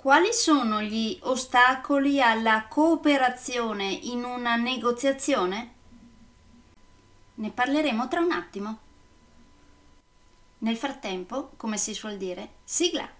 Quali sono gli ostacoli alla cooperazione in una negoziazione? Ne parleremo tra un attimo. Nel frattempo, come si suol dire, sigla!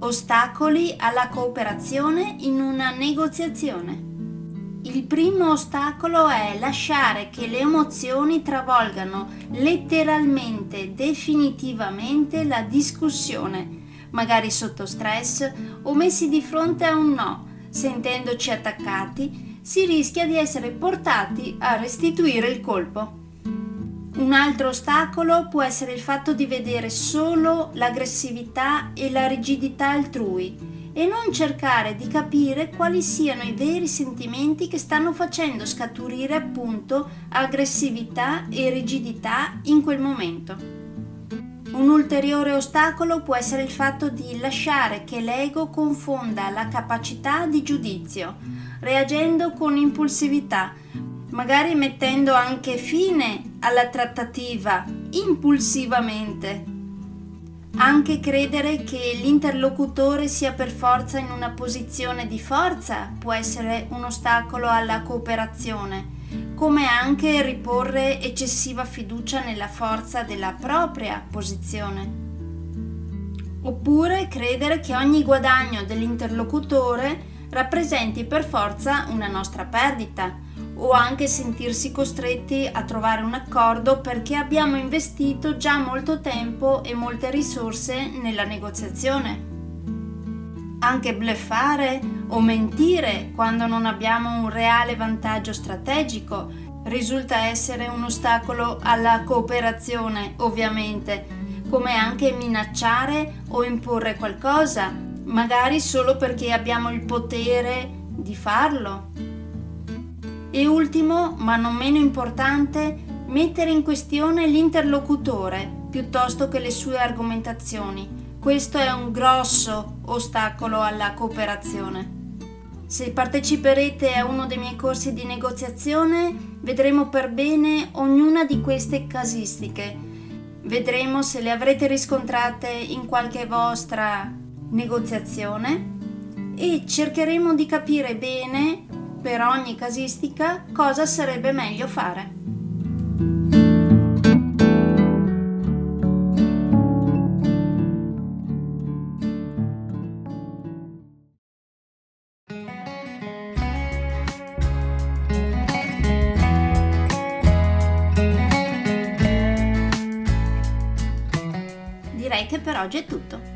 ostacoli alla cooperazione in una negoziazione. Il primo ostacolo è lasciare che le emozioni travolgano letteralmente, definitivamente la discussione, magari sotto stress o messi di fronte a un no, sentendoci attaccati, si rischia di essere portati a restituire il colpo. Un altro ostacolo può essere il fatto di vedere solo l'aggressività e la rigidità altrui e non cercare di capire quali siano i veri sentimenti che stanno facendo scaturire appunto aggressività e rigidità in quel momento. Un ulteriore ostacolo può essere il fatto di lasciare che l'ego confonda la capacità di giudizio, reagendo con impulsività, magari mettendo anche fine alla trattativa impulsivamente. Anche credere che l'interlocutore sia per forza in una posizione di forza può essere un ostacolo alla cooperazione, come anche riporre eccessiva fiducia nella forza della propria posizione. Oppure credere che ogni guadagno dell'interlocutore rappresenti per forza una nostra perdita o anche sentirsi costretti a trovare un accordo perché abbiamo investito già molto tempo e molte risorse nella negoziazione. Anche bleffare o mentire quando non abbiamo un reale vantaggio strategico risulta essere un ostacolo alla cooperazione, ovviamente, come anche minacciare o imporre qualcosa, magari solo perché abbiamo il potere di farlo. E ultimo, ma non meno importante, mettere in questione l'interlocutore piuttosto che le sue argomentazioni. Questo è un grosso ostacolo alla cooperazione. Se parteciperete a uno dei miei corsi di negoziazione, vedremo per bene ognuna di queste casistiche. Vedremo se le avrete riscontrate in qualche vostra negoziazione e cercheremo di capire bene per ogni casistica cosa sarebbe meglio fare. Direi che per oggi è tutto.